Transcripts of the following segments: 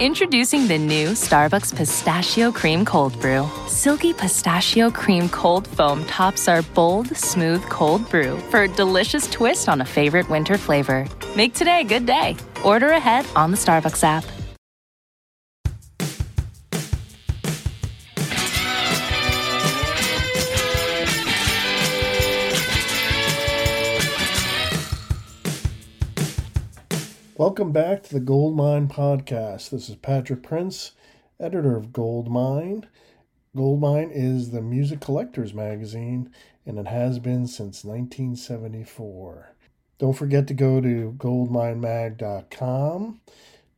Introducing the new Starbucks Pistachio Cream Cold Brew. Silky pistachio cream cold foam tops our bold, smooth cold brew for a delicious twist on a favorite winter flavor. Make today a good day. Order ahead on the Starbucks app. Welcome back to the Goldmine Podcast. This is Patrick Prince, editor of Goldmine. Goldmine is the music collector's magazine, and it has been since 1974. Don't forget to go to goldminemag.com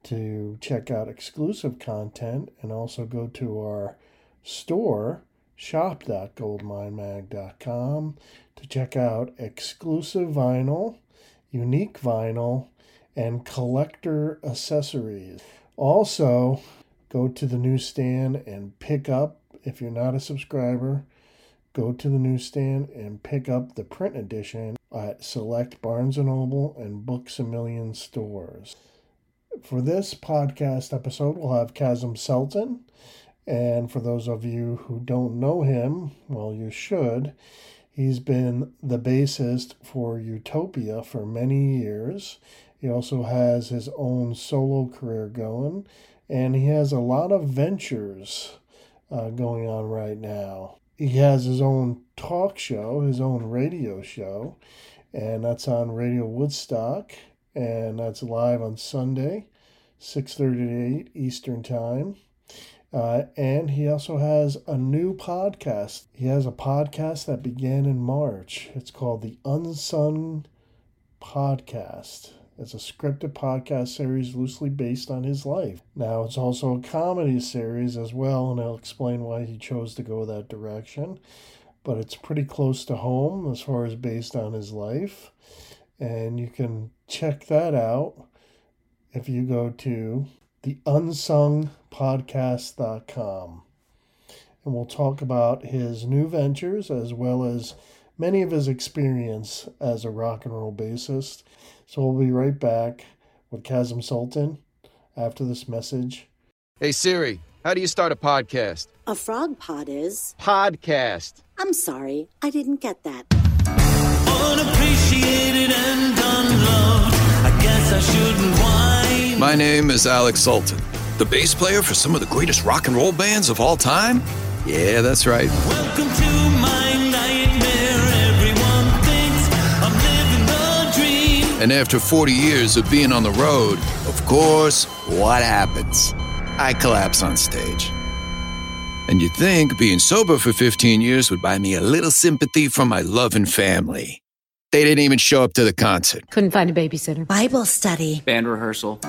to check out exclusive content and also go to our store, shop.goldminemag.com, to check out exclusive vinyl, unique vinyl, and collector accessories. Also, go to the newsstand and pick up, if you're not a subscriber, go to the newsstand and pick up the print edition at select Barnes & Noble and Books A Million stores. For this podcast episode, we'll have Kasim Sultan. And for those of you who don't know him, well, you should. He's been the bassist for Utopia for many years. He also has his own solo career going, and he has a lot of ventures uh, going on right now. He has his own talk show, his own radio show, and that's on Radio Woodstock, and that's live on Sunday, 6.30 to 8 Eastern Time. Uh, and he also has a new podcast. He has a podcast that began in March. It's called The Unsung Podcast. It's a scripted podcast series loosely based on his life. Now, it's also a comedy series as well, and I'll explain why he chose to go that direction. But it's pretty close to home as far as based on his life. And you can check that out if you go to the unsungpodcast.com. And we'll talk about his new ventures as well as many of his experience as a rock and roll bassist. So we'll be right back with Kasim Sultan after this message. Hey Siri, how do you start a podcast? A frog pod is. Podcast. I'm sorry, I didn't get that. Unappreciated and unloved. I guess I shouldn't whine. My name is Alec Sultan, the bass player for some of the greatest rock and roll bands of all time. Yeah, that's right. Welcome to my And after 40 years of being on the road, of course, what happens? I collapse on stage. And you'd think being sober for 15 years would buy me a little sympathy from my loving family. They didn't even show up to the concert. Couldn't find a babysitter. Bible study. Band rehearsal.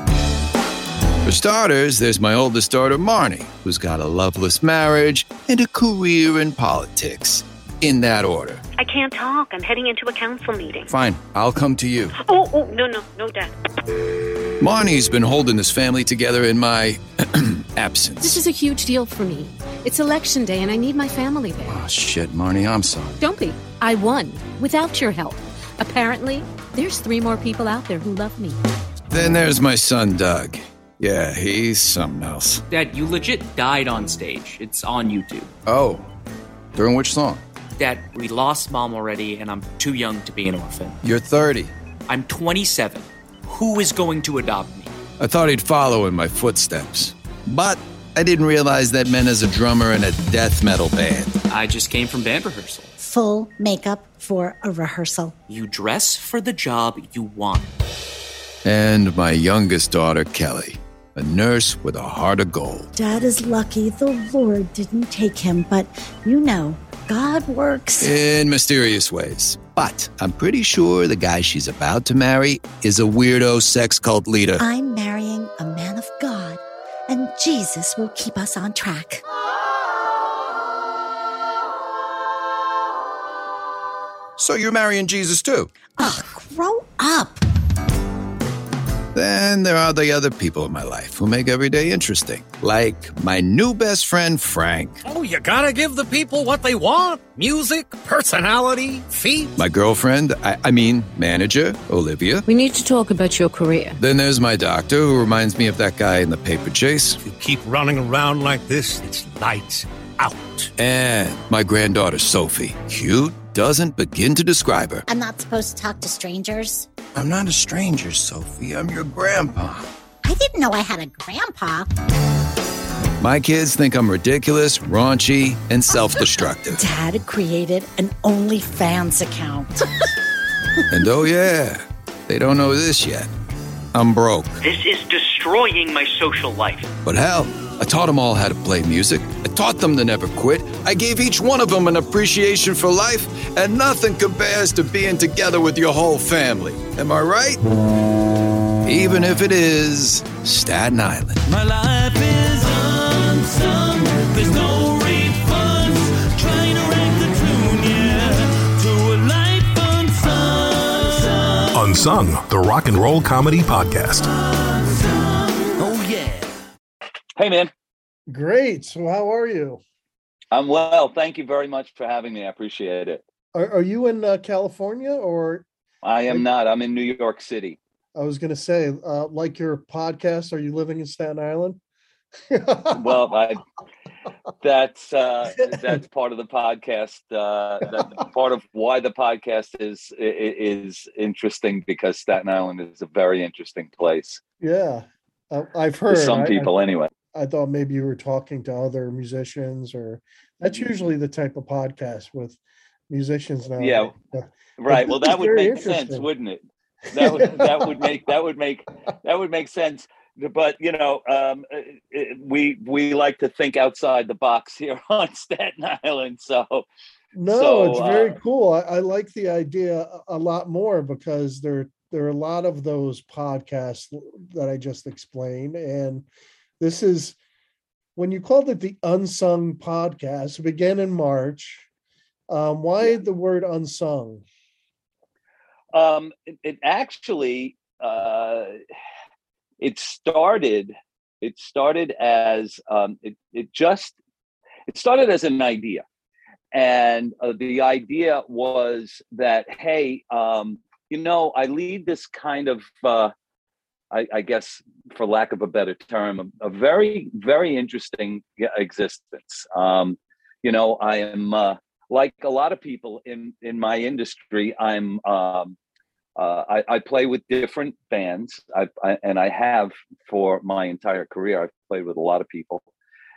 For starters, there's my oldest daughter, Marnie, who's got a loveless marriage and a career in politics. In that order. I can't talk. I'm heading into a council meeting. Fine, I'll come to you. Oh, oh, no, no, no, Dad. Marnie's been holding this family together in my absence. This is a huge deal for me. It's election day and I need my family there. Oh, shit, Marnie, I'm sorry. Don't be. I won without your help. Apparently, there's three more people out there who love me. Then there's my son, Doug. Yeah, he's something else. Dad, you legit died on stage. It's on YouTube. Oh, during which song? Dad, we lost mom already, and I'm too young to be an orphan. You're 30. I'm 27. Who is going to adopt me? I thought he'd follow in my footsteps. But I didn't realize that meant as a drummer in a death metal band. I just came from band rehearsal. Full makeup for a rehearsal. You dress for the job you want. And my youngest daughter, Kelly, a nurse with a heart of gold. Dad is lucky the Lord didn't take him, but you know, God works. In mysterious ways. But I'm pretty sure the guy she's about to marry is a weirdo sex cult leader. I'm marrying a man of God, and Jesus will keep us on track. So you're marrying Jesus too? Ugh, grow up. Then there are the other people in my life who make every day interesting, like my new best friend, Frank. Oh, you gotta give the people what they want music, personality, feet. My girlfriend, I, I mean, manager, Olivia. We need to talk about your career. Then there's my doctor, who reminds me of that guy in the paper chase. If you keep running around like this, it's lights out. And my granddaughter, Sophie. Cute doesn't begin to describe her. I'm not supposed to talk to strangers. I'm not a stranger, Sophie. I'm your grandpa. I didn't know I had a grandpa. My kids think I'm ridiculous, raunchy, and self destructive. Dad created an OnlyFans account. and oh, yeah, they don't know this yet. I'm broke. This is destroying my social life. But hell, I taught them all how to play music. I taught them to never quit. I gave each one of them an appreciation for life, and nothing compares to being together with your whole family. Am I right? Even if it is Staten Island. My life is unsung. There's no refunds. Trying to rank the tune, yeah. To a life unsung. Unsung, the rock and roll comedy podcast. Hey, man. Great. So, how are you? I'm well. Thank you very much for having me. I appreciate it. Are, are you in uh, California or? I am not. I'm in New York City. I was going to say, uh, like your podcast, are you living in Staten Island? well, I, that's uh, that's part of the podcast. Uh, that, part of why the podcast is is interesting because Staten Island is a very interesting place. Yeah, uh, I've heard. For some people, I, anyway. I thought maybe you were talking to other musicians, or that's usually the type of podcast with musicians now. Yeah, right. Well, that would make sense, wouldn't it? That would that would make that would make that would make sense. But you know, um, it, we we like to think outside the box here on Staten Island. So no, so, it's very uh, cool. I, I like the idea a lot more because there there are a lot of those podcasts that I just explained, and this is when you called it the unsung podcast. It began in March. Um, why the word unsung? Um, it, it actually uh, it started. It started as um, it. It just it started as an idea, and uh, the idea was that hey, um, you know, I lead this kind of. Uh, I, I, guess, for lack of a better term, a, a very, very interesting existence. Um, you know, I am uh, like a lot of people in in my industry. I'm um, uh, I, I, play with different bands, I, I, and I have for my entire career. I've played with a lot of people,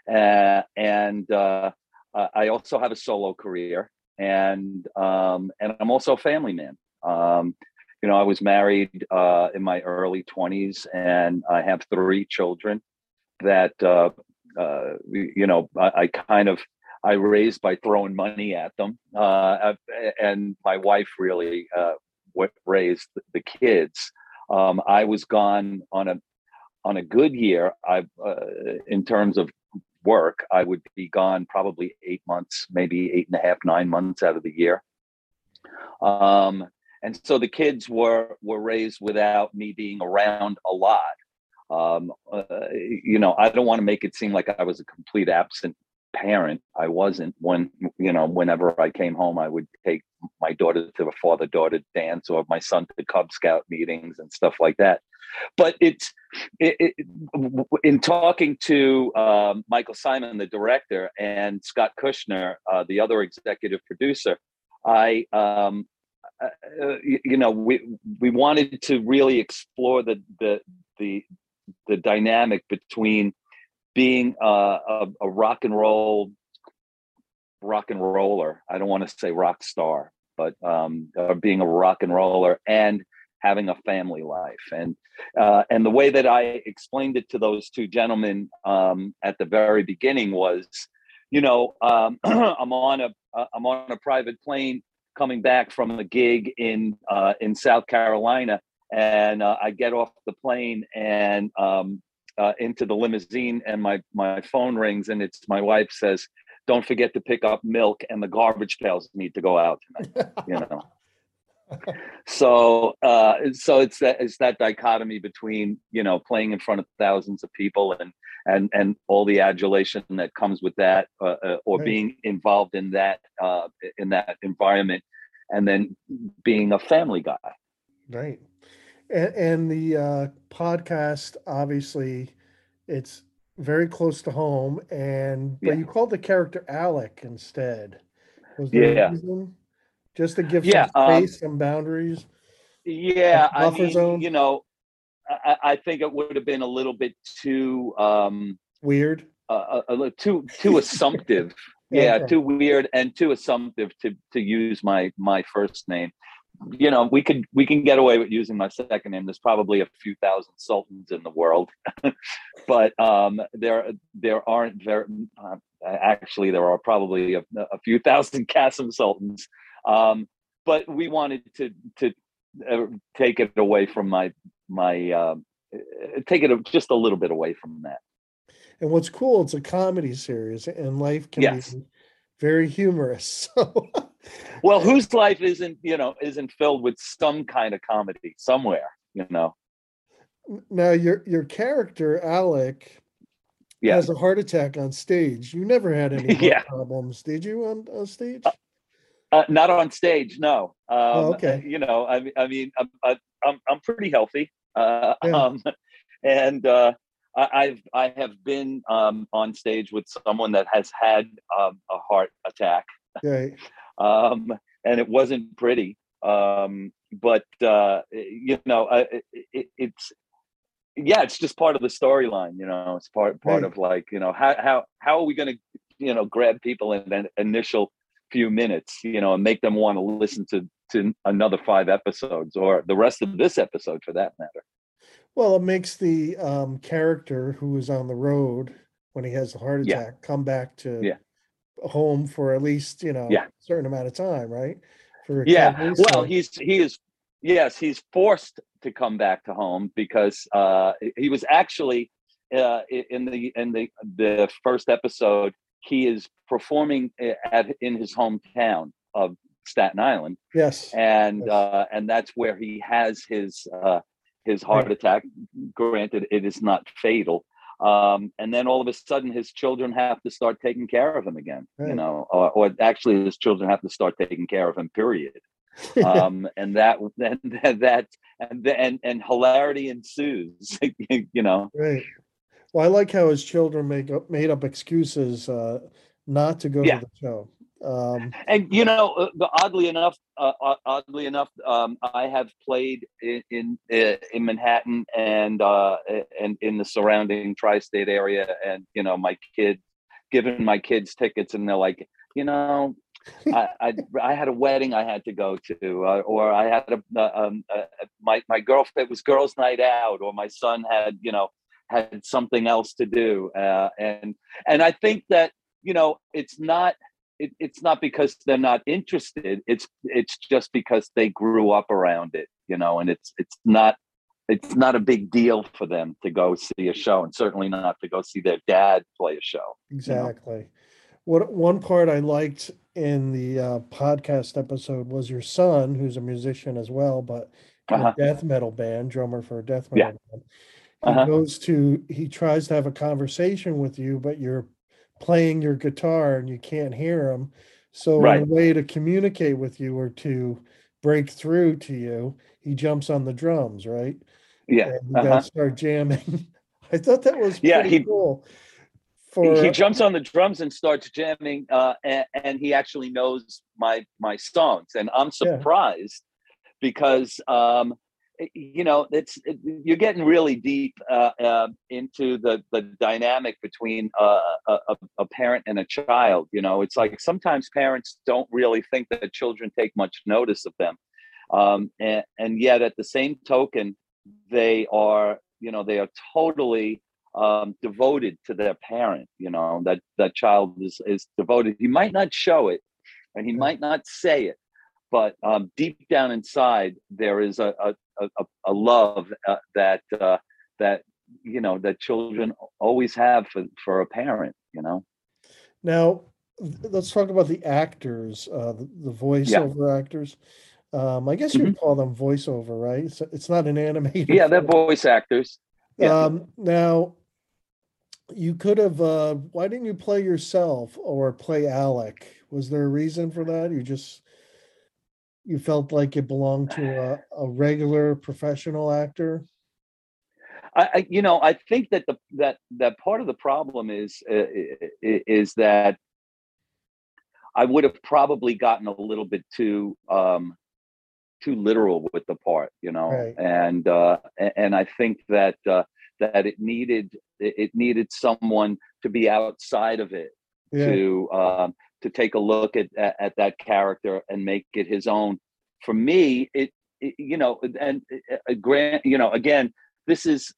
uh, and uh, I also have a solo career, and um, and I'm also a family man. Um, you know, I was married uh, in my early 20s, and I have three children that uh, uh, you know I, I, kind of I raised by throwing money at them, and my wife really what raised the kids. Um, I was gone on a on a good year. I uh, in terms of work, I would be gone probably eight months, maybe eight and a half, nine months out of the year. Um, and so the kids were were raised without me being around a lot. Um, uh, you know, I don't want to make it seem like I was a complete absent parent. I wasn't. When you know, whenever I came home, I would take my daughter to the father daughter dance or my son to Cub Scout meetings and stuff like that. But it's it, it, in talking to um, Michael Simon, the director, and Scott Kushner, uh, the other executive producer. I um, uh, you know we we wanted to really explore the the the the dynamic between being uh, a, a rock and roll rock and roller. I don't want to say rock star, but um, uh, being a rock and roller and having a family life. And uh, and the way that I explained it to those two gentlemen um, at the very beginning was, you know, um, I'm on a uh, I'm on a private plane coming back from a gig in uh, in South Carolina, and uh, I get off the plane and um, uh, into the limousine, and my my phone rings, and it's my wife says, "Don't forget to pick up milk, and the garbage pails need to go out tonight." you know. so uh so it's that it's that dichotomy between you know playing in front of thousands of people and and and all the adulation that comes with that uh, uh, or Right. being involved in that uh in that environment and then being a family guy Right. And, and the uh, podcast, obviously, it's very close to home. And but Yeah. you called the character Alec instead. Yeah. Just to give Yeah, some um, space, some boundaries. yeah i mean zone? you know I, I think it would have been a little bit too um Weird. uh, a, a too too assumptive. Yeah Okay. too weird and too assumptive to to use my my first name. You know we could we can get away with using my second name. There's probably a few thousand sultans in the world. But um there there aren't very uh, actually there are probably a, a few thousand Kasim sultans. Um but we wanted to to uh, take it away from my my uh, take it just a little bit away from that And what's cool, it's a comedy series, and life can Yes. be very humorous. So well whose life isn't you know isn't filled with some kind of comedy somewhere you know now your your character Alec yeah has a heart attack on stage. You never had any Yeah. problems, did you on, on stage? uh, not on stage no um Oh, okay. you know i, mean- I mean I'm, I- I'm i'm pretty healthy uh Yeah. um and uh I, I've I have been um, on stage with someone that has had um, a heart attack, Right. um, and it wasn't pretty. Um, but uh, you know, it, it, it's yeah, it's just part of the storyline. You know, it's part part Right. of like you know how how how are we going to you know grab people in that initial few minutes, you know, and make them want to listen to to another five episodes or the rest of this episode for that matter. Well, it makes the um, character who is on the road when he has a heart Yeah. attack come back to Yeah. home for at least you know Yeah. a certain amount of time, right? For yeah well he's he is yes he's forced to come back to home because uh he was actually uh in the in the the first episode he is performing at in his hometown of staten island. Yes, and Yes. uh and that's where he has his uh his heart Right. attack. Granted it is not fatal. Um and then all of a sudden his children have to start taking care of him again you know or, or actually his children have to start taking care of him period. Um and that then that and and and hilarity ensues you know? Right. Well, I like how his children make up made up excuses uh, not to go Yeah. to the show. Um, and you know uh, oddly enough uh, oddly enough um i have played in in, uh, in manhattan and uh and in the surrounding tri-state area and you know my kid given my kids tickets and they're like you know I, I I had a wedding I had to go to, uh, or I had a uh, um uh, my my girl it was girls' night out, or my son had you know had something else to do, uh, and and I think that you know it's not it, it's not because they're not interested. It's it's just because they grew up around it, you know, and it's it's not it's not a big deal for them to go see a show, and certainly not to go see their dad play a show. you know? Exactly. What one part I liked in the uh, podcast episode was your son, who's a musician as well, but Uh-huh. a death metal band, drummer for a death Yeah. metal band. He Uh-huh. goes to he tries to have a conversation with you, but you're playing your guitar and you can't hear him. So in Right. a way to communicate with you or to break through to you, he jumps on the drums, right? Yeah. And you uh-huh. guys start jamming. I thought that was Yeah, pretty he- cool. He- For he jumps on the drums and starts jamming uh, and, and he actually knows my my songs and i'm Yeah. surprised because um, you know, it's it, you're getting really deep uh, uh, into the the dynamic between uh, a, a parent and a child. You know, it's like sometimes parents don't really think that children take much notice of them, um, and, and yet at the same token, they are you know they are totally um, devoted to their parent. You know that that child is is devoted. He might not show it, and he might not say it, but um, deep down inside there is a a, a, a love uh, that uh, that you know that children always have for, for a parent you know Now, let's talk about the actors, uh, the, the voiceover actors. Um, I guess you would call them voiceover, right? It's, it's not an animated. Mm-hmm. yeah they're film. voice actors yeah. Um, now, you could have. Uh, why didn't you play yourself or play Alec? Was there a reason for that? You just you felt like it belonged to a, a regular professional actor. I, I you know I think that the that that part of the problem is uh, is that I would have probably gotten a little bit too um, too literal with the part, you know, Right. and uh, and I think that uh, that it needed it it needed someone to be outside of it Yeah. to um, to take a look at, at at that character and make it his own. For me, it, it you know, and a grant, you know, again, this is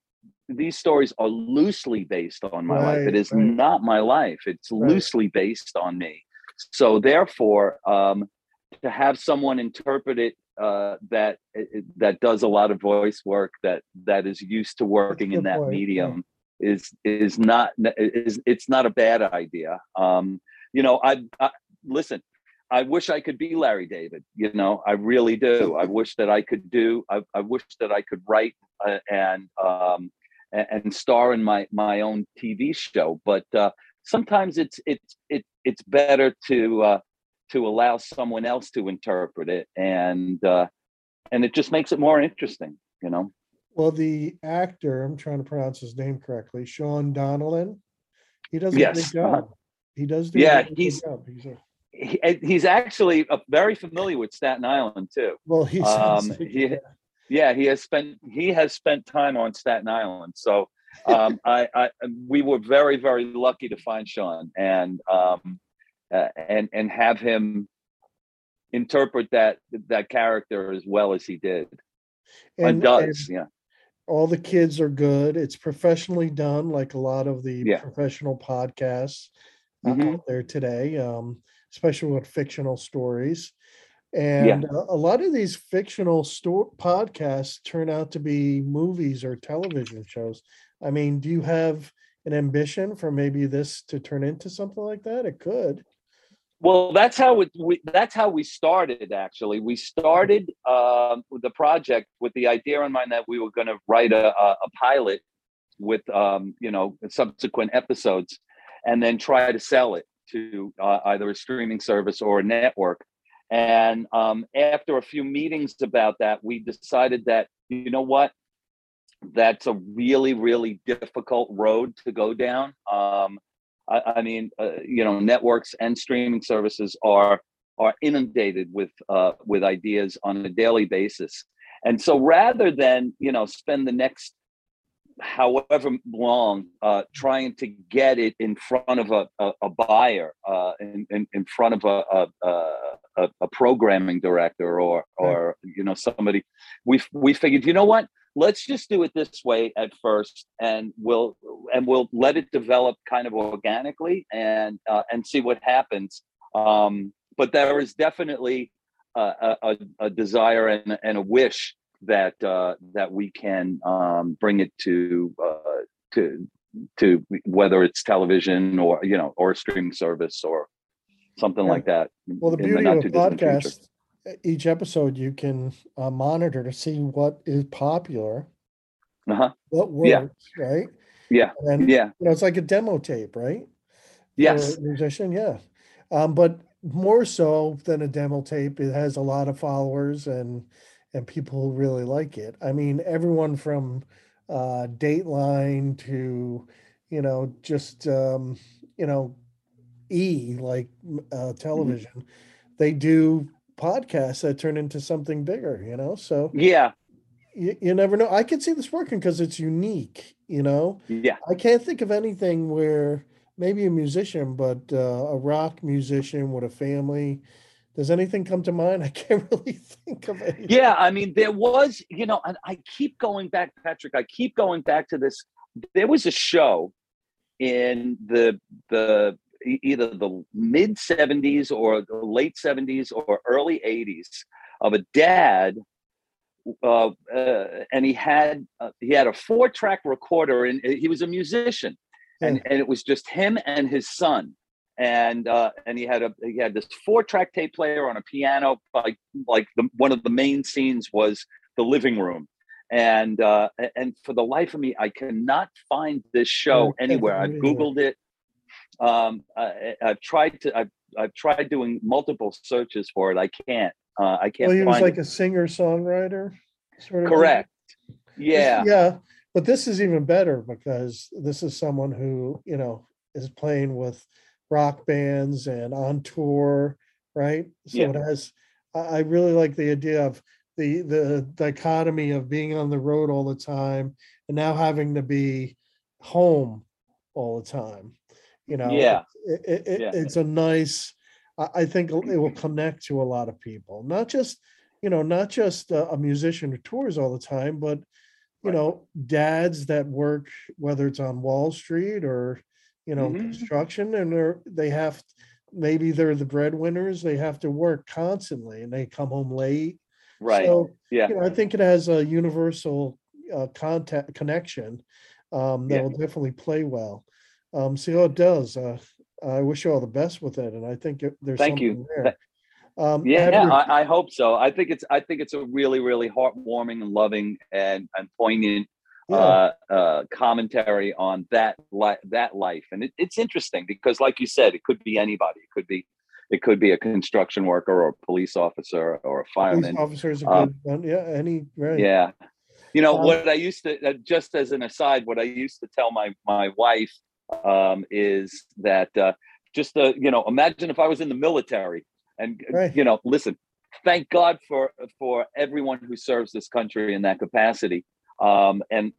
these stories are loosely based on my life. It is Right, not my life. It's Right. loosely based on me. So therefore, um, to have someone interpret it uh, that that does a lot of voice work that that is used to working in that point, yeah. medium is is not is it's not a bad idea. Um, you know, I, I listen. I wish I could be Larry David. You know, I really do. I wish that I could do. I, I wish that I could write uh, and um, and, star in my my own TV show. But uh, sometimes it's it's it, it's better to uh, to allow someone else to interpret it, and uh, and it just makes it more interesting. You know. Well, the actor, I'm trying to pronounce his name correctly, Sean Donnellan. He does a Yes, great uh-huh. job. He does do Yeah, he's-. He's a, He, he's actually uh, very familiar with Staten Island too. well, he's Um, he, yeah, he has spent he has spent time on Staten Island. So um, I, I we were very very lucky to find Sean and um, uh, and and have him interpret that that character as well as he did. And, and does and yeah all the kids are good. It's professionally done, like a lot of the Yeah. professional podcasts uh, Mhm. out there today, um, especially with fictional stories. And a, a lot of these fictional sto- podcasts turn out to be movies or television shows. I mean, do you have an ambition for maybe this to turn into something like that? It could. Well, that's how it. We, that's how we started. Actually, we started um, the project with the idea in mind that we were going to write a, a, a pilot with, um, you know, subsequent episodes, and then try to sell it to uh, either a streaming service or a network. And um, after a few meetings about that, we decided that you know what, that's a really, really difficult road to go down. Um, I, I mean, uh, you know, networks and streaming services are are inundated with uh, with ideas on a daily basis, and so rather than you know spend the next however long uh, trying to get it in front of a, a, a buyer, uh, in, in in front of a a, a programming director or or you know somebody, we we figured you know what? Let's just do it this way at first and we'll and we'll let it develop kind of organically and uh, and see what happens. Um, but there is definitely a, a, a desire and, and a wish that uh, that we can um, bring it to uh, to to whether it's television or you know or a streaming service or something like that Well, the beauty not of a future. podcast, each episode you can uh, monitor to see what is popular, uh-huh what works, Yeah. right? yeah And yeah you know, it's like a demo tape, right? Yes. Musician, yeah. Um, but more so than a demo tape, it has a lot of followers and and people really like it. I mean, everyone from uh Dateline to, you know, just um, you know, E like uh television, they do podcasts that turn into something bigger, you know. So Yeah, you, you never know. I could see this working because it's unique. You know, Yeah. I can't think of anything where maybe a musician, but uh, a rock musician with a family. Does anything come to mind? I can't really think of anything. Yeah, I mean, there was, you know, and I keep going back, Patrick. I keep going back to this. There was a show in the the either the mid '70s or the late '70s or early '80s of a dad, uh, uh, and he had uh, he had a four track recorder, and he was a musician, and and it was just him and his son. And uh, and he had a he had this four track tape player on a piano. Like like the, one of the main scenes was the living room, and uh, and for the life of me, I cannot find this show anywhere. I've find it anywhere. googled it. Um, I, I've tried to. I've I've tried doing multiple searches for it. I can't. Uh, I can't Well, he was like it. a singer songwriter. Sort of thing. Correct. Yeah. Yeah. But this is even better because this is someone who, you know, is playing with rock bands and on tour, right? So Yeah. it has I, really like the idea of the the dichotomy of being on the road all the time and now having to be home all the time. You know, Yeah. it, it, it- Yeah. it's a nice I, think it will connect to a lot of people, not just you know, not just a, a musician who tours all the time, but you know, dads that work whether it's on Wall Street or you know Mhm. construction, and they're they have maybe they're the breadwinners. They have to work constantly, and they come home late. Right. So, Yeah. you know, I think it has a universal uh, contact connection um, that Yeah. will definitely play well. Um, see how it does. Uh, I wish you all the best with it, and I think it, there's Thank you. there. Um, Yeah, your- I, I hope so. I think it's I think it's a really really heartwarming and loving and and poignant Yeah. uh, uh, commentary on that li- that life, and it, it's interesting because, like you said, it could be anybody. It could be it could be a construction worker or a police officer or a fireman. police fireman. officers a Um, good one. Yeah, any right. Yeah. You know Um, what I used to uh, just as an aside, what I used to tell my my wife um, is that uh, just uh, you know imagine if I was in the military and uh, Right. you know listen, thank God for for everyone who serves this country in that capacity. Um, and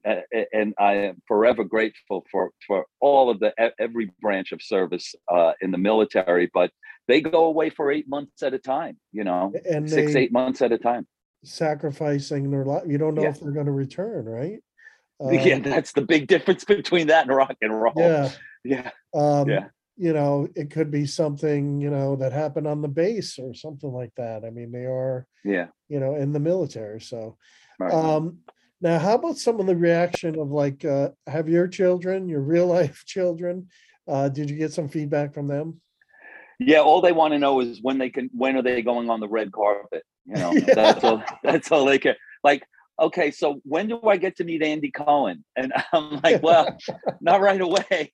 and I am forever grateful for for all of the every branch of service uh, in the military, but they go away for eight months at a time. You know, And six eight months at a time. sacrificing their life. You don't know Yeah. if they're going to return, right? yeah, Um, that's the big difference between that and rock and roll. Yeah. yeah, um, Yeah. You know, it could be something you know that happened on the base or something like that. I mean, they are yeah. you know in the military, so. Right. Um, now, how about some of the reaction of like, uh, have your children, your real life children? Uh, did you get some feedback from them? Yeah, all they want to know is when they can when are they going on the red carpet? You know, Yeah. that's all that's all they care. Like, okay, so when do I get to meet Andy Cohen? And I'm like, well, not right away.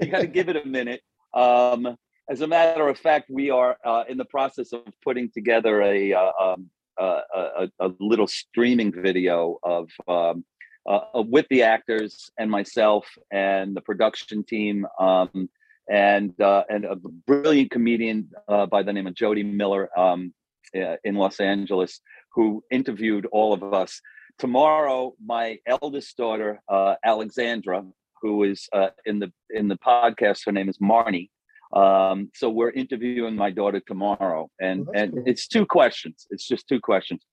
You got to give it a minute. Um, as a matter of fact, we are uh, in the process of putting together a uh, um, a, a, little streaming video of um, uh, uh, with the actors and myself and the production team um, and uh, and a brilliant comedian uh, by the name of Jody Miller um, uh, in Los Angeles who interviewed all of us. Tomorrow, my eldest daughter Alexandra, who is in the in the podcast, her name is Marnie. Um, so we're interviewing my daughter tomorrow, and Oh, that's and cool. it's two questions. It's just two questions.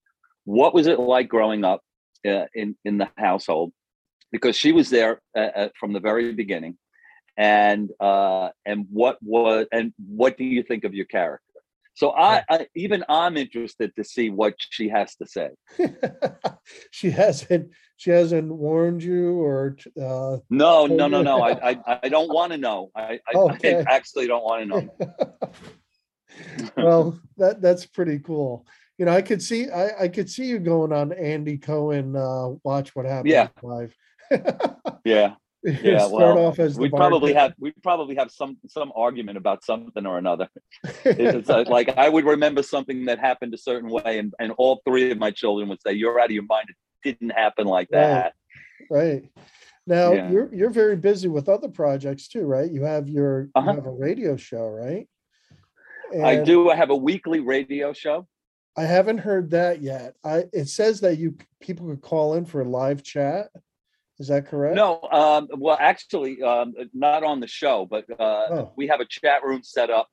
What was it like growing up uh, in in the household? Because she was there uh, uh, from the very beginning, and uh, and what was and what do you think of your character? So I, I even I'm interested to see what she has to say. she hasn't. She hasn't warned you or. Uh, No, no, no, no. I I, I don't want to know. I, I, Okay. I actually don't want to know. well, that that's pretty cool. You know, I could see I, I could see you going on Andy Cohen. Uh, watch what happens Yeah. live. Yeah. Yeah, Start well, off as the we probably have we probably have some some argument about something or another. It's uh, like I would remember something that happened a certain way, and, and all three of my children would say, "You're out of your mind. It didn't happen like that." Right. Now Yeah. you're you're very busy with other projects too, right? You have your Uh-huh. you have a radio show, right? I do. I have a weekly radio show. I haven't heard that yet. I it says that you people could call in for a live chat. Is that correct? No, um, well, actually, um, not on the show, but uh, Oh. we have a chat room set up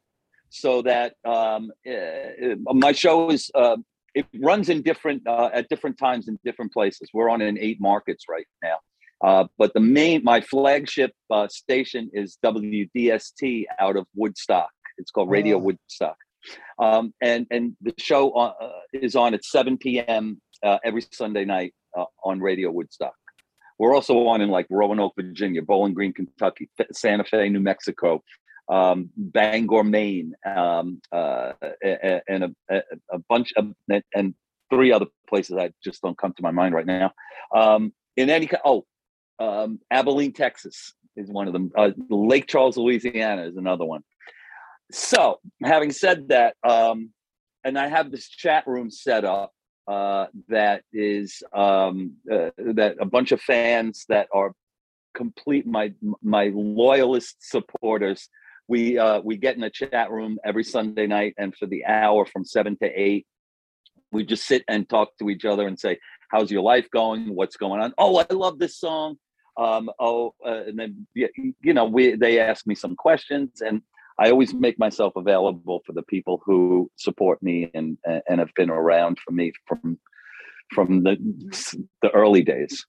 so that um, uh, my show is uh, it runs in different uh, at different times in different places. We're on in eight markets right now, uh, but the main my flagship uh, station is WDST out of Woodstock. It's called Radio Ah. Woodstock, um, and and the show uh, is on at 7 p.m. Uh, every Sunday night uh, on Radio Woodstock. We're also on in like Roanoke, Virginia, Bowling Green, Kentucky, Santa Fe, New Mexico, um, Bangor, Maine, um, uh, and a, a, bunch of and- three other places that just don't come to my mind right now. Um, in any oh, um, Abilene, Texas is one of them. Uh, Lake Charles, Louisiana is another one. So, having said that, um, and I have this chat room set up uh, that is um, uh, that a bunch of fans that are complete my my loyalist supporters. We uh, we get in a chat room every Sunday night, and for the hour from seven to eight, we just sit and talk to each other and say, "How's your life going? What's going on? Oh, I love this song. Um, oh, uh, and then you know, we they ask me some questions, and I always make myself available for the people who support me and and have been around for me from from the the early days.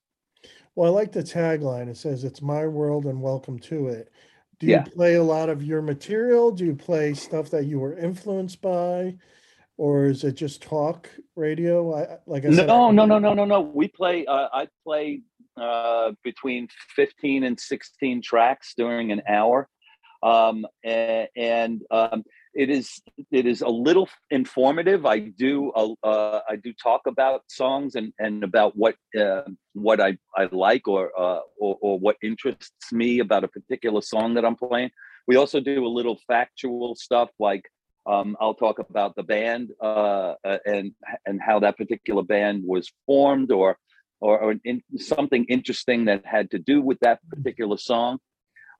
Well, I like the tagline. It says, "It's my world and welcome to it." Do you Yeah. play a lot of your material? Do you play stuff that you were influenced by, or is it just talk radio? I like I said. No, no, no, no, no, no. We play. Uh, I play uh, between fifteen and sixteen tracks during an hour, um, a- and um, it is it is a little informative. I do uh, uh, I do talk about songs and and about what uh, what I, I like or, uh, or or what interests me about a particular song that I'm playing. We also do a little factual stuff like um, I'll talk about the band uh, and and how that particular band was formed, or or, or in, something interesting that had to do with that particular song.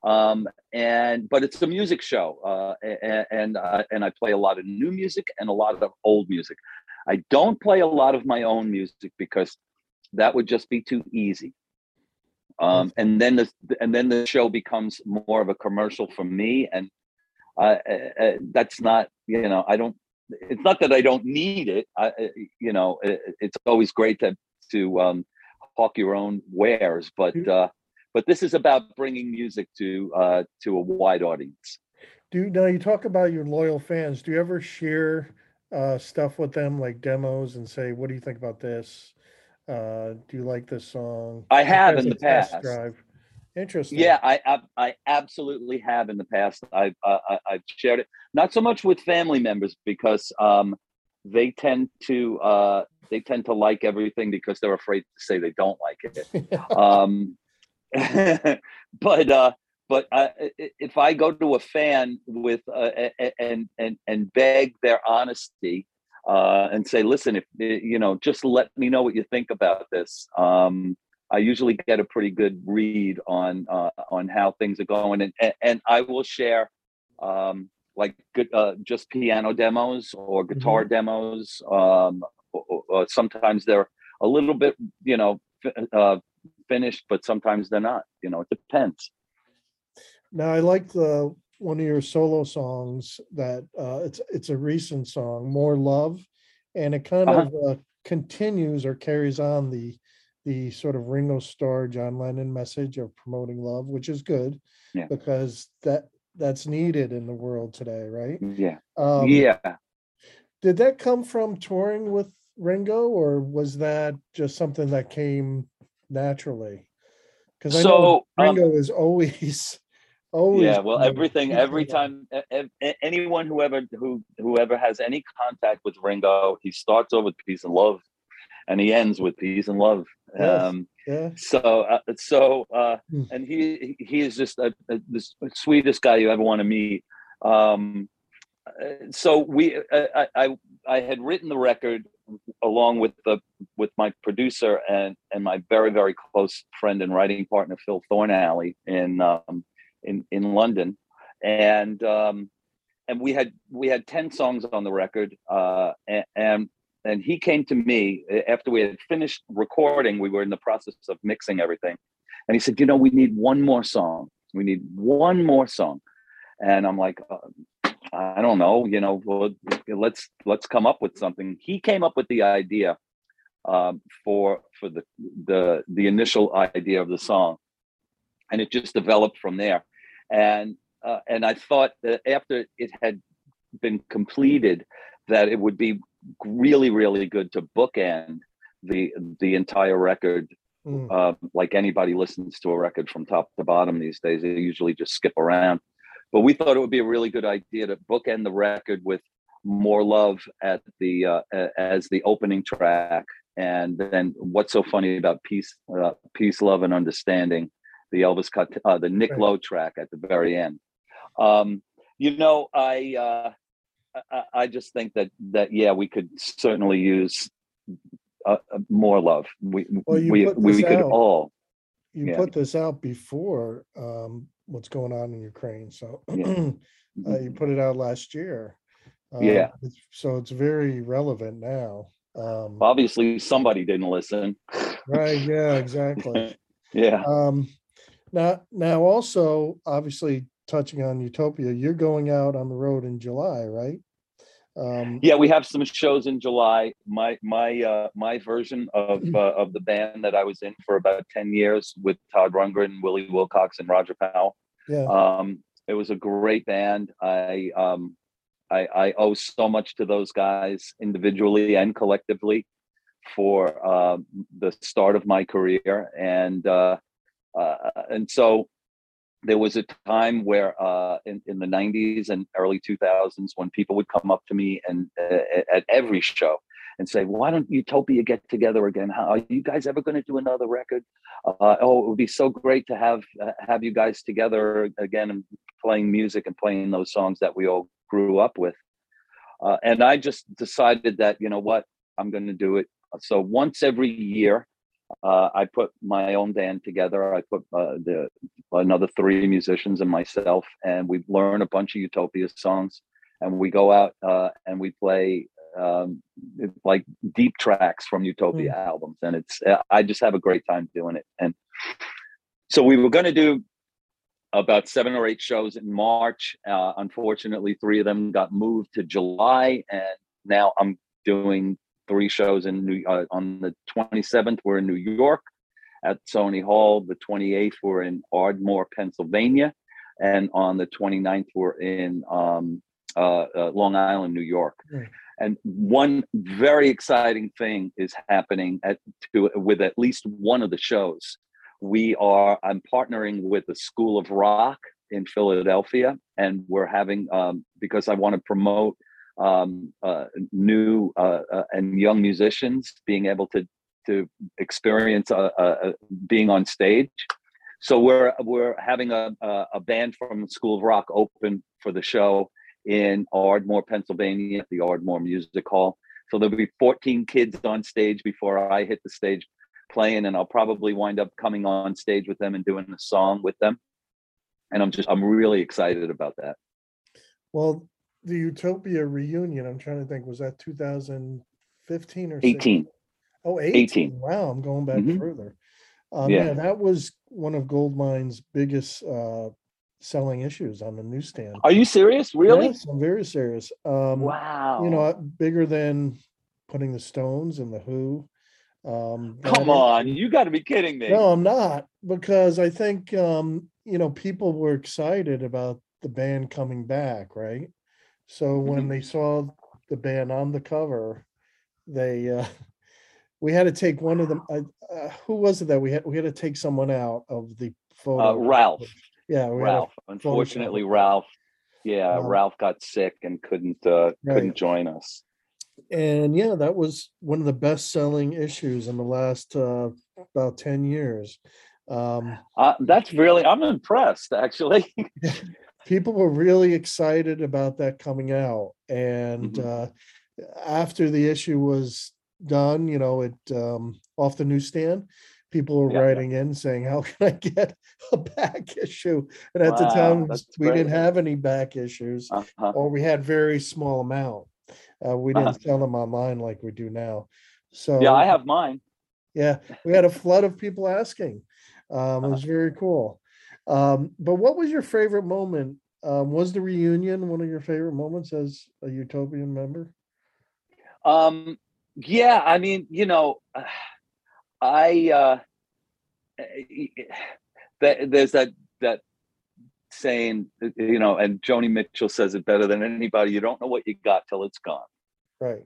Um, and but it's a music show, uh, and and, uh, and I play a lot of new music and a lot of old music. I don't play a lot of my own music because that would just be too easy. Um, and then the and then the show becomes more of a commercial for me, and uh, uh, that's not you know I don't. It's not that I don't need it. I, you know, it, it's always great to to um, hawk your own wares, but uh, but this is about bringing music to uh, to a wide audience. Do you, now you talk about your loyal fans? Do you ever share uh, stuff with them, like demos, and say, "What do you think about this? Uh, do you like this song?" I have in the past. Drive. Interesting. Yeah, I, I I absolutely have in the past. I've uh, I- I've shared it not so much with family members because um, they tend to uh, they tend to like everything because they're afraid to say they don't like it. um, but uh, but uh, if I go to a fan with uh, and and and beg their honesty uh, and say, listen, if you know, just let me know what you think about this. Um, I usually get a pretty good read on uh, on how things are going, and and, I will share um, like good uh, just piano demos or guitar demos. Um, or- or sometimes they're a little bit, you know, uh, finished, but sometimes they're not. You know, it depends. Now I like the one of your solo songs that uh, it's it's a recent song, "More Love," and it kind Uh-huh. of uh, continues or carries on the the sort of Ringo Starr, John Lennon message of promoting love, which is good Yeah. because that that's needed in the world today, right? Yeah. Um, yeah. Did that come from touring with Ringo, or was that just something that came naturally? Because I know So, um, Ringo is always, always. yeah well everything every time anyone whoever who whoever has any contact with ringo he starts over with peace and love and he ends with peace and love Yes, um yeah. so uh, so uh Hmm. and he he is just a, a, the sweetest guy you ever want to meet um uh, so we uh, I, I i had written the record along with the with my producer and and my very very close friend and writing partner phil thornalley in um in in london and um and we had we had 10 songs on the record uh and, and and he came to me after we had finished recording. We were in the process of mixing everything, and he said, "You know, we need one more song. We need one more song." And I'm like, uh, "I don't know. You know, well, let's let's come up with something." He came up with the idea um, for for the the the initial idea of the song, and it just developed from there. And uh, and I thought that after it had been completed, that it would be really really good to bookend the the entire record. Mm. Uh, like anybody listens to a record from top to bottom these days, they usually just skip around. But we thought it would be a really good idea to bookend the record with more love at the uh, as the opening track. And then what's so funny about peace uh, peace love and understanding the elvis cut uh, the nick lowe track at the very end. Um you know i uh I, I just think that that yeah we could certainly use uh, uh, more love. We Well, you we, put we could all You Yeah. put this out before um, what's going on in Ukraine, so Yeah. uh, you put it out last year. Um, Yeah. it's- so it's very relevant now. Um, obviously somebody didn't listen right? Yeah, exactly. yeah Um, now, now, also, obviously, touching on Utopia, you're going out on the road in July, right? Um, Yeah, we have some shows in July. My my uh, my version of uh, of the band that I was in for about ten years with Todd Rundgren, Willie Wilcox, and Roger Powell. yeah. Um, it was a great band. I um, I, I owe so much to those guys individually and collectively for uh, the start of my career, and uh, uh, and so there was a time where uh, in, in the 90s and early 2000s when people would come up to me and uh, at every show and say why don't utopia get together again? How are you guys ever going to do another record? Uh, oh it would be so great to have uh, have you guys together again and playing music and playing those songs that we all grew up with. Uh, and i just decided that you know what i'm going to do it. So once every year uh, I put my own band together. I put uh, the another three musicians and myself, and we learn a bunch of Utopia songs, and we go out uh, and we play um, like deep tracks from Utopia albums, and it's uh, I just have a great time doing it. And so we were going to do about seven or eight shows in March. Uh, unfortunately, three of them got moved to July, and now I'm doing three shows in New uh, on the 27th. We're in New York at Sony Hall. The 28th, we're in Ardmore, Pennsylvania, and on the 29th, we're in um, uh, uh, Long Island, New York. Right. And one very exciting thing is happening at to, with at least one of the shows. We are I'm partnering with the School of Rock in Philadelphia, and we're having um, because I want to promote um, uh, new uh, uh, and young musicians being able to to experience uh, uh, being on stage. So we're we're having a a a band from School of Rock open for the show in Ardmore, Pennsylvania, at the Ardmore Music Hall. So there'll be 14 kids on stage before I hit the stage playing, and I'll probably wind up coming on stage with them and doing a song with them. And I'm just I'm really excited about that. Well, the Utopia reunion, I'm trying to think, was that 2015 or 18. 16? Oh, 18. 18. Wow, I'm going back Mhm. further. Um, Yeah. yeah. that was one of Goldmine's biggest uh, selling issues on the newsstand. Are you serious? Really? Yes, I'm very serious. Um, Wow. You know, uh, bigger than putting the Stones and the Who. Um, Come is- on, you got to be kidding me. No, I'm not because I think um, you know people were excited about the band coming back, right? So when Mhm. they saw the band on the cover, they uh, we had to take one of them. Uh, uh, who was it that we had? We had to take someone out of the photo. Uh, Ralph. Yeah, we had a Ralph. photo Unfortunately, shop. Ralph. Yeah, Um, Ralph got sick and couldn't uh, Right. couldn't join us. and yeah, that was one of the best-selling issues in the last uh, about ten years. Um, Uh, that's really I'm impressed actually. people were really excited about that coming out and Mhm. uh after the issue was done you know it um off the newsstand people were Yeah, yeah. writing in saying how can i get a back issue and at the time we didn't have any back issues Uh-huh. or we had very small amount Uh, we didn't Uh-huh. sell them online like we do now. So Yeah, I have mine. yeah, we had a flood of people asking. Um, it was very cool. Um, but what was your favorite moment? Um, was the reunion one of your favorite moments as a Utopian member? Um, yeah, I mean, you know, I uh, that there's that that saying, you know, and Joni Mitchell says it better than anybody. You don't know what you got till it's gone. Right.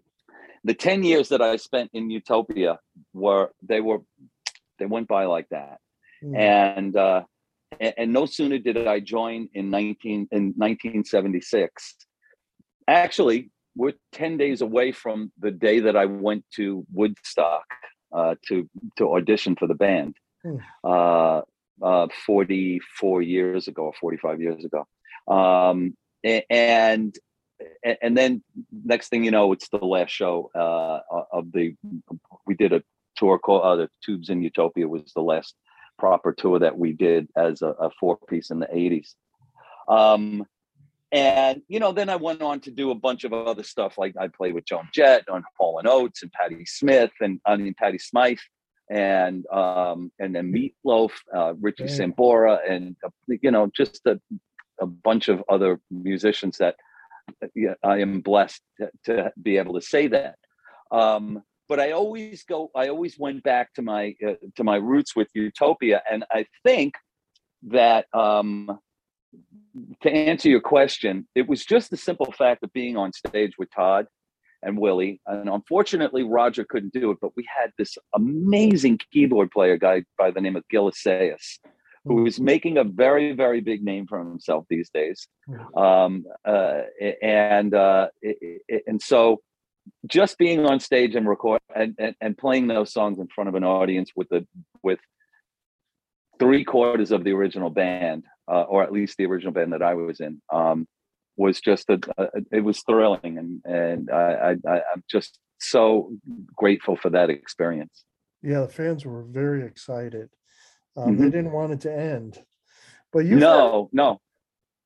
The ten years that I spent in Utopia were they were they went by like that, Mm. and uh, and, and no sooner did I join in nineteen in nineteen seventy six. Actually, we're 10 days away from the day that I went to Woodstock uh, to to audition for the band Hmm. uh, uh, 44 years ago or 45 years ago. Um, and and then next thing you know, it's the last show uh, of the. We did a tour called uh, the Tubes in Utopia was the last proper tour that we did as a, a four piece in the 80s. Um, and you know, then I went on to do a bunch of other stuff. Like I played with Joan Jett on Hall and Oates and Patti Smith and I mean Patty Smyth and um and then Meatloaf, uh, Richie Yeah. Sambora, and uh, you know, just a, a bunch of other musicians that uh, yeah, I am blessed to, to be able to say that. Um, but I always go. I always went back to my uh, to my roots with Utopia, and I think that um, to answer your question, it was just the simple fact of being on stage with Todd and Willie. And unfortunately, Roger couldn't do it, but we had this amazing keyboard player guy by the name of Gil who is making a very, very big name for himself these days. Um, uh, and uh, it- it- and so just being on stage and record and, and, and playing those songs in front of an audience with the with three quarters of the original band, uh, or at least the original band that I was in, um, was just a, a it was thrilling, and and I, I I'm just so grateful for that experience. Yeah, the fans were very excited. Um, They Mhm. didn't want it to end. But you've No, no,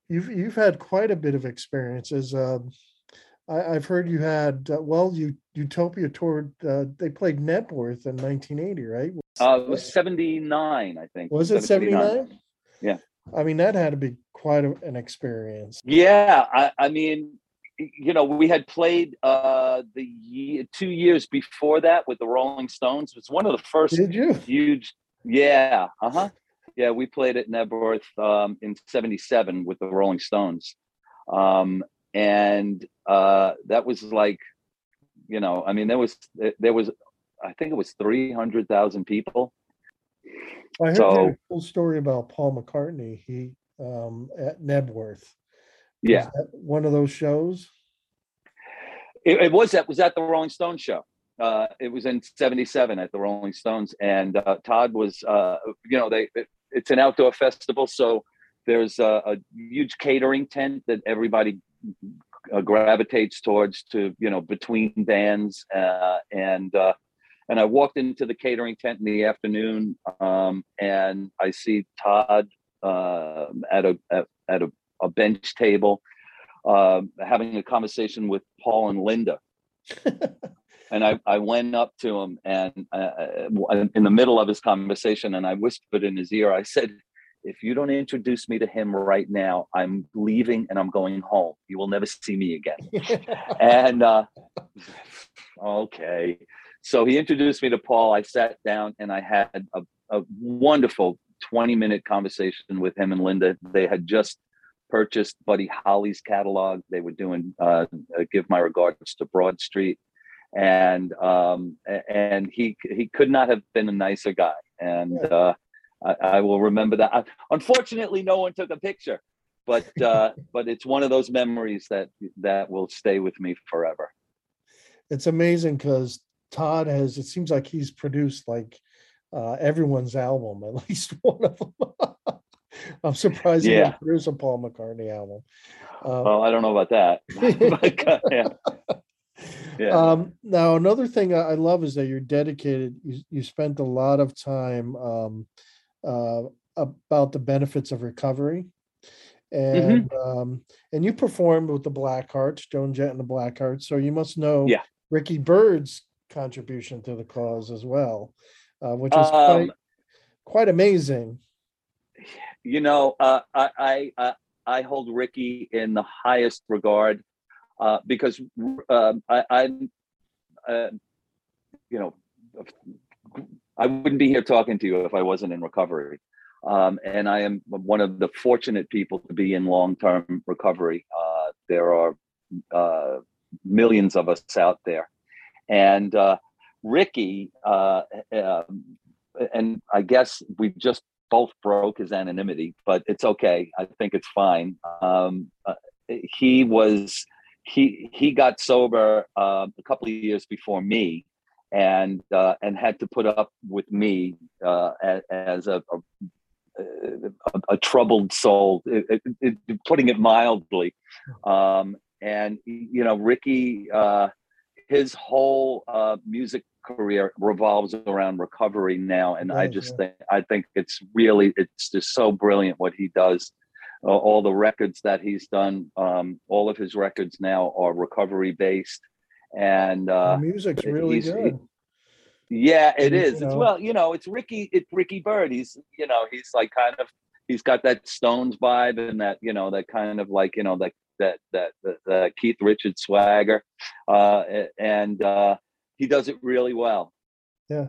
You've you've had quite a bit of experiences. Um, I, I've heard you had uh, well, you Utopia toured. Uh, they played Knebworth in 1980, right? uh, it was seventy nine, I think. Was it 79? Yeah. I mean, that had to be quite a, an experience. Yeah, I, I mean, you know, we had played uh, the year, two years before that with the Rolling Stones. It was one of the first Did you? huge. Yeah, uh huh. Yeah, we played at Knebworth um, in '77 with the Rolling Stones, um, and uh, that was like, you know, I mean, there was there was, I think it was three hundred thousand people. I heard So- a cool story about Paul McCartney. He um, at Knebworth. Yeah, one of those shows. It, it was that was at the Rolling Stones show. Uh, it was in '77 at the Rolling Stones, and uh, Todd was, uh, you know, they it, it's an outdoor festival, so there's a, a huge catering tent that everybody uh, gravitates towards to, you know, between bands, uh, and uh, and I walked into the catering tent in the afternoon, um, and I see Todd uh, at a at, at a, a bench table um, having a conversation with Paul and Linda. and I, I went up to him and uh, uh, in the middle of his conversation, and I whispered in his ear, I said, if you don't introduce me to him right now, I'm leaving and I'm going home. You will never see me again. and uh, okay. So he introduced me to Paul. I sat down and I had a, a wonderful 20 minute conversation with him and Linda. They had just purchased Buddy Holly's catalog. They were doing uh, uh, "Give My Regards to Broad Street," and um, and he he could not have been a nicer guy. And uh, I, I will remember that. Uh, Unfortunately, no one took a picture, but uh, but it's one of those memories that that will stay with me forever. It's amazing because Todd has. It seems like he's produced like uh, everyone's album, at least one of them. I'm surprised he Yeah. didn't produce a Paul McCartney album. Um, Well, I don't know about that. Uh, yeah. Yeah. Um, now another thing I I love is that you're dedicated. You you spent a lot of time um, uh, about the benefits of recovery, and um, and you performed with the Blackhearts, Joan Jett and the Blackhearts, so you must know Yeah. Ricky Byrd's contribution to the cause as well, uh, which quite Um, quite amazing. you know, uh, I, I I I hold Ricky in the highest regard uh, because um, I, I'm, uh, you know, I wouldn't be here talking to you if I wasn't in recovery. Um, and I am one of the fortunate people to be in long-term recovery. Uh, there are uh, millions of us out there, and uh, Ricky, uh, um, and I guess we just both broke his anonymity, but it's okay. I think it's fine. Um, uh, he was he he got sober uh, a couple of years before me, and uh, and had to put up with me uh, as, as a, a a, a troubled soul, it, it, it, putting it mildly. Um, and you know, Ricky, uh, his whole uh, music career revolves around recovery now, and I just yeah. think I think it's really it's just so brilliant what he does. Uh, all the records that he's done, um, all of his records now are recovery based, and uh, the music's really good. yeah, it And, you is. It's know- well, you know, it's Ricky. It's Ricky Byrd. He's, you know, he's like kind of, he's got that Stones vibe and that, you know, that kind of like, you know, that that that that, that Keith Richards swagger, uh, and uh, he does it really well. Yeah,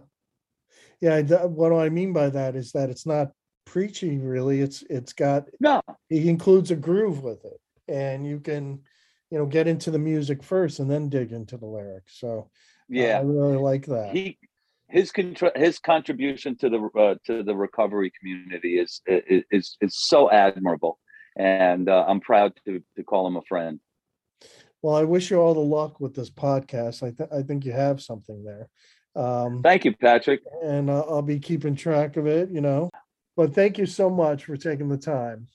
yeah. D- What I mean by that is that it's not preachy, really. It's it's got no. He includes a groove with it, and you can, you know, get into the music first and then dig into the lyrics. So uh, Yeah, I really like that. he his contr- his contribution to the uh, to the recovery community is is is, is so admirable, and uh, I'm proud to to call him a friend. Well, I wish you all the luck with this podcast. I th- I think you have something there. Um, Thank you, Patrick. and uh, I'll be keeping track of it. You know, but thank you so much for taking the time.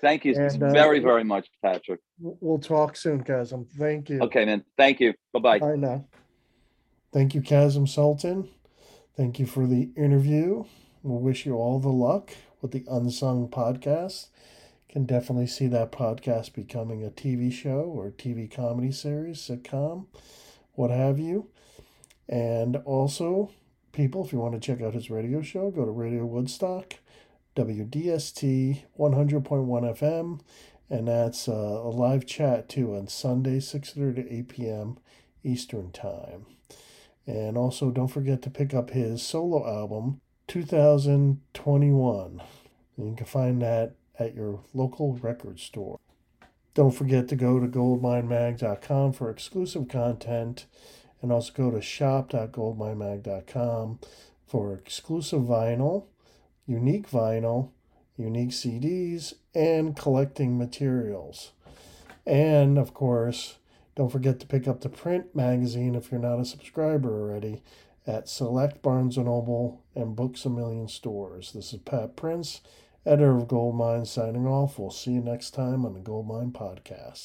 Thank you And, uh, very very much, Patrick. We'll talk soon, Kasim. Thank you. Okay, man. Thank you. Bye bye. Bye now. Thank you, Kasim Sultan. Thank you for the interview. We'll wish you all the luck with the Unsung podcast. Can definitely see that podcast becoming a TV show or TV comedy series, sitcom, what have you. And also, people, if you want to check out his radio show, go to Radio Woodstock, WDST 100.1 FM, and that's uh, a live chat too on Sunday, 6:30 to 8 p.m. Eastern Time. And also, don't forget to pick up his solo album, 2021. And you can find that at your local record store. Don't forget to go to goldminemag.com for exclusive content and also go to shop.goldminemag.com for exclusive vinyl, unique vinyl, unique CDs, and collecting materials. And of course, don't forget to pick up the print magazine if you're not a subscriber already at select Barnes & Noble and Books A Million stores. This is Pat Prince, editor of Goldmine, signing off. We'll see you next time on the Goldmine Podcast.